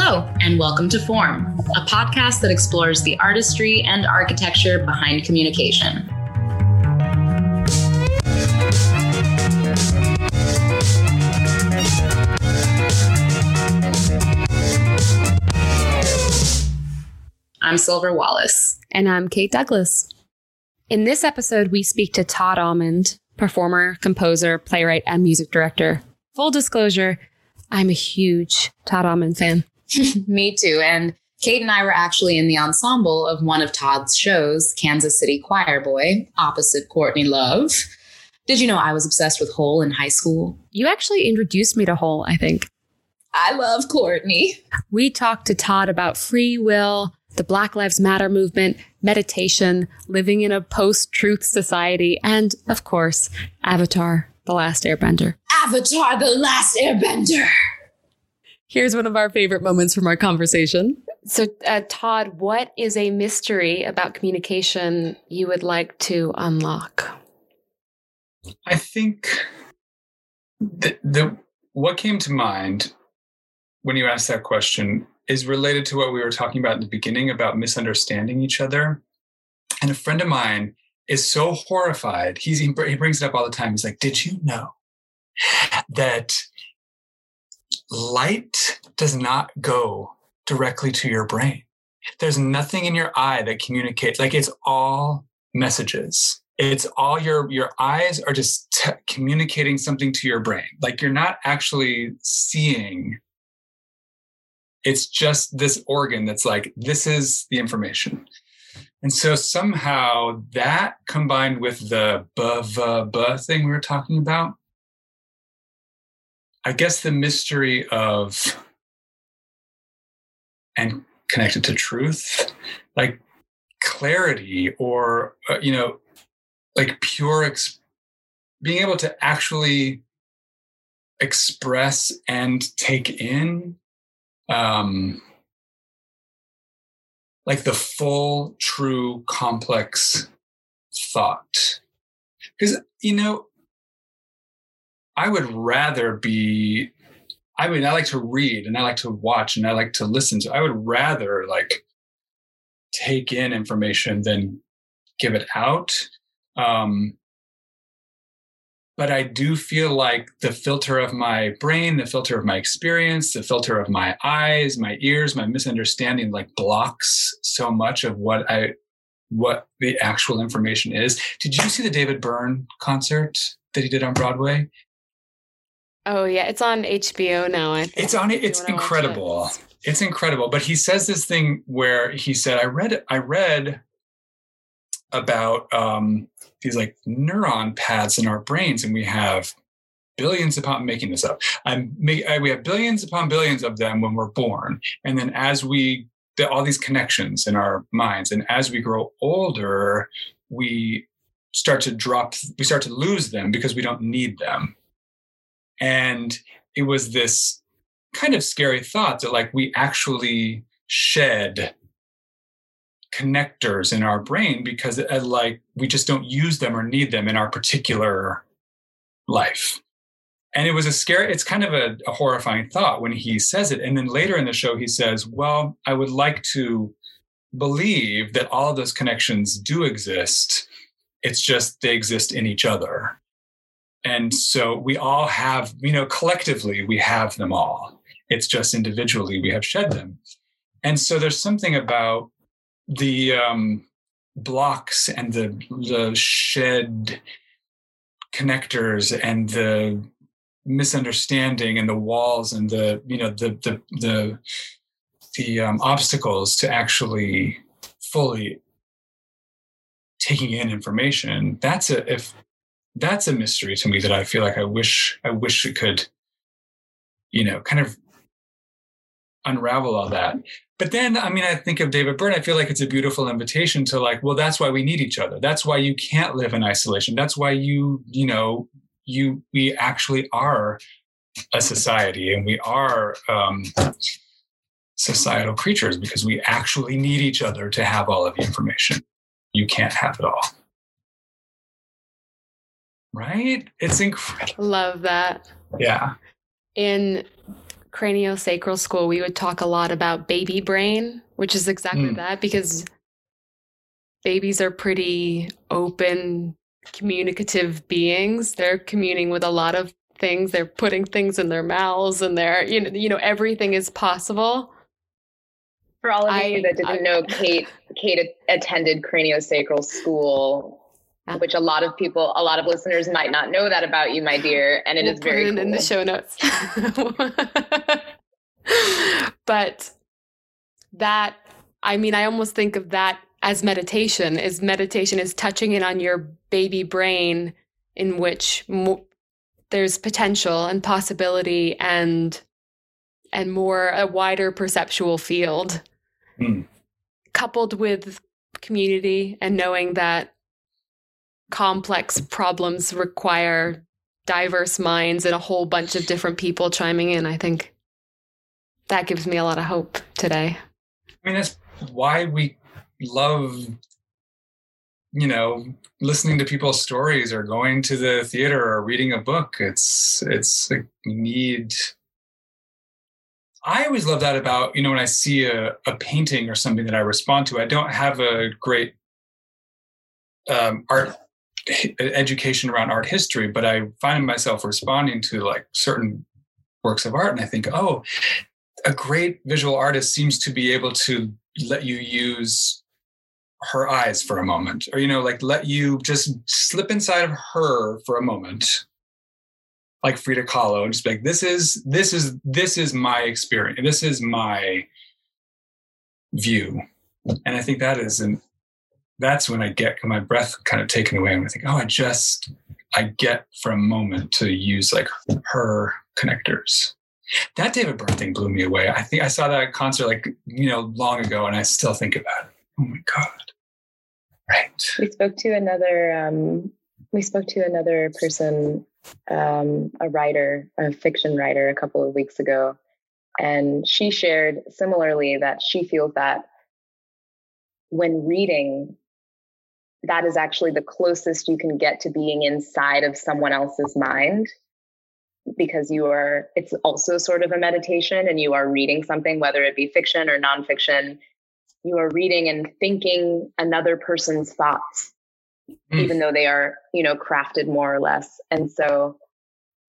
Hello, and welcome to Form, a podcast that explores the artistry and architecture behind communication. I'm Silver Wallace. And I'm Kate Douglas. In this episode, we speak to Todd Almond, performer, composer, playwright, and music director. Full disclosure, I'm a huge Todd Almond fan. Me too. And Kate and I were actually in the ensemble of one of Todd's shows, Kansas City Choir Boy, opposite Courtney Love. Did you know I was obsessed with Hole in high school? You actually introduced me to Hole, I think. I love Courtney. We talked to Todd about free will, the Black Lives Matter movement, meditation, living in a post truth society, and, of course, Avatar The Last Airbender. Avatar The Last Airbender. Here's one of our favorite moments from our conversation. So, uh, Todd, what is a mystery about communication you would like to unlock? I think the, the what came to mind when you asked that question is related to what we were talking about in the beginning about misunderstanding each other. And a friend of mine is so horrified. He's, he brings it up all the time. He's like, Did you know that light does not go directly to your brain? There's nothing in your eye that communicates, like, it's all messages. It's all your your eyes are just t- communicating something to your brain. Like you're not actually seeing it's just this organ that's like, this is the information. And so somehow that combined with the buh, buh, buh thing we were talking about, I guess the mystery of and connected to truth, like clarity or, uh, you know, like pure, ex- being able to actually express and take in um, like the full, true, complex thought. Because, you know, I would rather be, I mean, I like to read and I like to watch and I like to listen. So I would rather like take in information than give it out. Um, but I do feel like the filter of my brain, the filter of my experience, the filter of my eyes, my ears, my misunderstanding like blocks so much of what I what the actual information is. Did you see the David Byrne concert that he did on Broadway? Oh yeah, it's on HBO now. I think. It's on it. It's incredible. It. It's incredible. But he says this thing where he said, "I read. I read about um, these like neuron paths in our brains, and we have billions upon making this up. I'm I, we have billions upon billions of them when we're born, and then as we the, all these connections in our minds, and as we grow older, we start to drop. We start to lose them because we don't need them. And it was this kind of scary thought that like we actually shed connectors in our brain because uh, like we just don't use them or need them in our particular life. And it was a scary it's kind of a, a, horrifying thought when he says it. And then later in the show he says well i would like to believe that all of those connections do exist. It's just they exist in each other and so we all have you know collectively we have them all. It's just individually we have shed them. And so there's something about the um, blocks and the the shed connectors and the misunderstanding and the walls and the you know the the the the um, obstacles to actually fully taking in information. That's a if that's a mystery to me that i feel like i wish i wish it could you know kind of unravel all that but then, I mean, I think of David Byrne, I feel like it's a beautiful invitation to like, well, that's why we need each other. That's why you can't live in isolation. That's why you, you know, you, we actually are a society and we are um, societal creatures because we actually need each other to have all of the information. You can't have it all. Right? It's incredible. Love that. Yeah. In craniosacral school, we would talk a lot about baby brain, which is exactly mm. that because babies are pretty open, communicative beings. They're communing with a lot of things. They're putting things in their mouths and they're, you know, you know, everything is possible. For all of I, you that didn't I, know, Kate, Kate attended craniosacral school which a lot of people, a lot of listeners might not know that about you, my dear. And it we'll is very it cool. in the show notes. but that, I mean, I almost think of that as meditation. Is meditation is touching in on your baby brain, in which mo- there's potential and possibility and and more a wider perceptual field, mm. coupled with community and knowing that complex problems require diverse minds and a whole bunch of different people chiming in. I think that gives me a lot of hope today. I mean, that's why we love, you know, listening to people's stories or going to the theater or reading a book. It's, it's like we need. I always love that about, you know, when I see a, a painting or something that I respond to, I don't have a great um, art education around art history, but I find myself responding to like certain works of art and I think, oh, a great visual artist seems to be able to let you use her eyes for a moment or you know like let you just slip inside of her for a moment. Like frida kahlo and just like this is this is this is my experience this is my view. And i think that is an that's when I get my breath kind of taken away and I think, oh, I just I get for a moment to use like her connectors. That David Byrne thing blew me away. I think I saw that concert like, you know, long ago and I still think about it. Oh my God. Right. We spoke to another um we spoke to another person, um, a writer, a fiction writer a couple of weeks ago. And she shared similarly that she feels that when reading that is actually the closest you can get to being inside of someone else's mind because you are it's also sort of a meditation and you are reading something whether it be fiction or nonfiction. You are reading and thinking another person's thoughts mm. even though they are you know crafted more or less. And so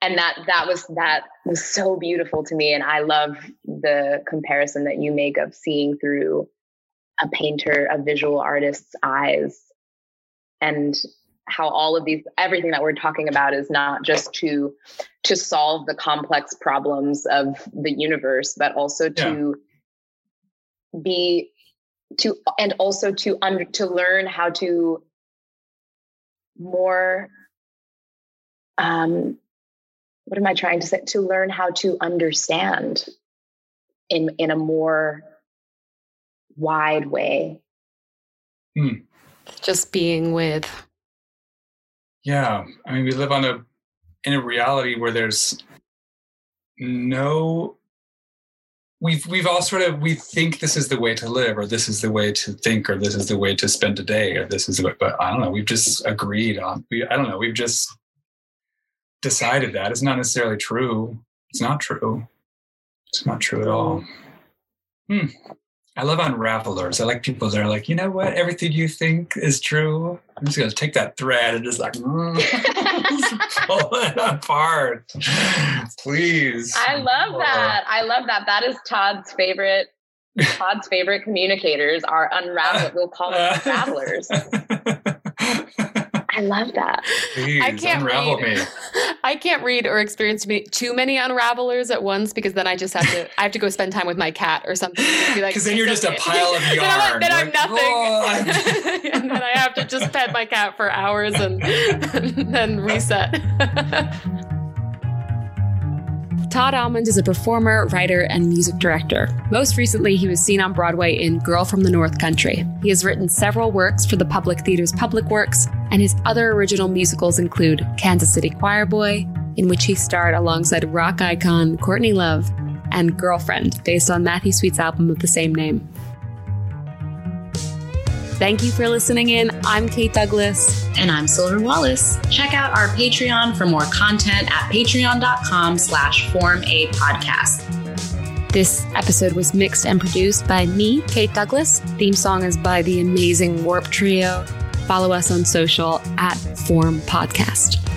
and that that was that was so beautiful to me. And i love the comparison that you make of seeing through a painter a visual artist's eyes and how all of these everything that we're talking about is not just to to solve the complex problems of the universe but also yeah. to be to and also to under to learn how to more um what am i trying to say? To learn how to understand in in a more wide way. Hmm just being with. Yeah. I mean, we live on a, in a reality where there's no we've we've all sort of we think this is the way to live or this is the way to think or this is the way to spend a day or this is the way, but i don't know we've just agreed on we i don't know we've just decided that it's not necessarily true it's not true it's not true at all hmm. I love unravelers. I like people that are like, you know what, everything you think is true. I'm just gonna take that thread and just like mm, pull it apart. Please. I love that. I love that. That is Todd's favorite. Todd's favorite communicators are unravel. We'll call them unravelers. I love that. Please, I can't unravel read. me. I can't read or experience too many unravelers at once because then I just have to. I have to go spend time with my cat or something. Because like, then you're just a pile of yarn. then, I'm, then like, I'm nothing. and then I have to just pet my cat for hours and, and then reset. Todd Almond is a performer, writer, and music director. Most recently, he was seen on Broadway in Girl from the North Country. He has written several works for the Public Theater's Public Works, and his other original musicals include Kansas City Choir Boy, in which he starred alongside rock icon Courtney Love, and Girlfriend, based on Matthew Sweet's album of the same name. Thank you for listening in. I'm Kate Douglas. And I'm Silver Wallace. Check out our Patreon for more content at patreon.com slash form a podcast. This episode was mixed and produced by me, Kate Douglas. Theme song is by the amazing Warp Trio. Follow us on social at Form Podcast.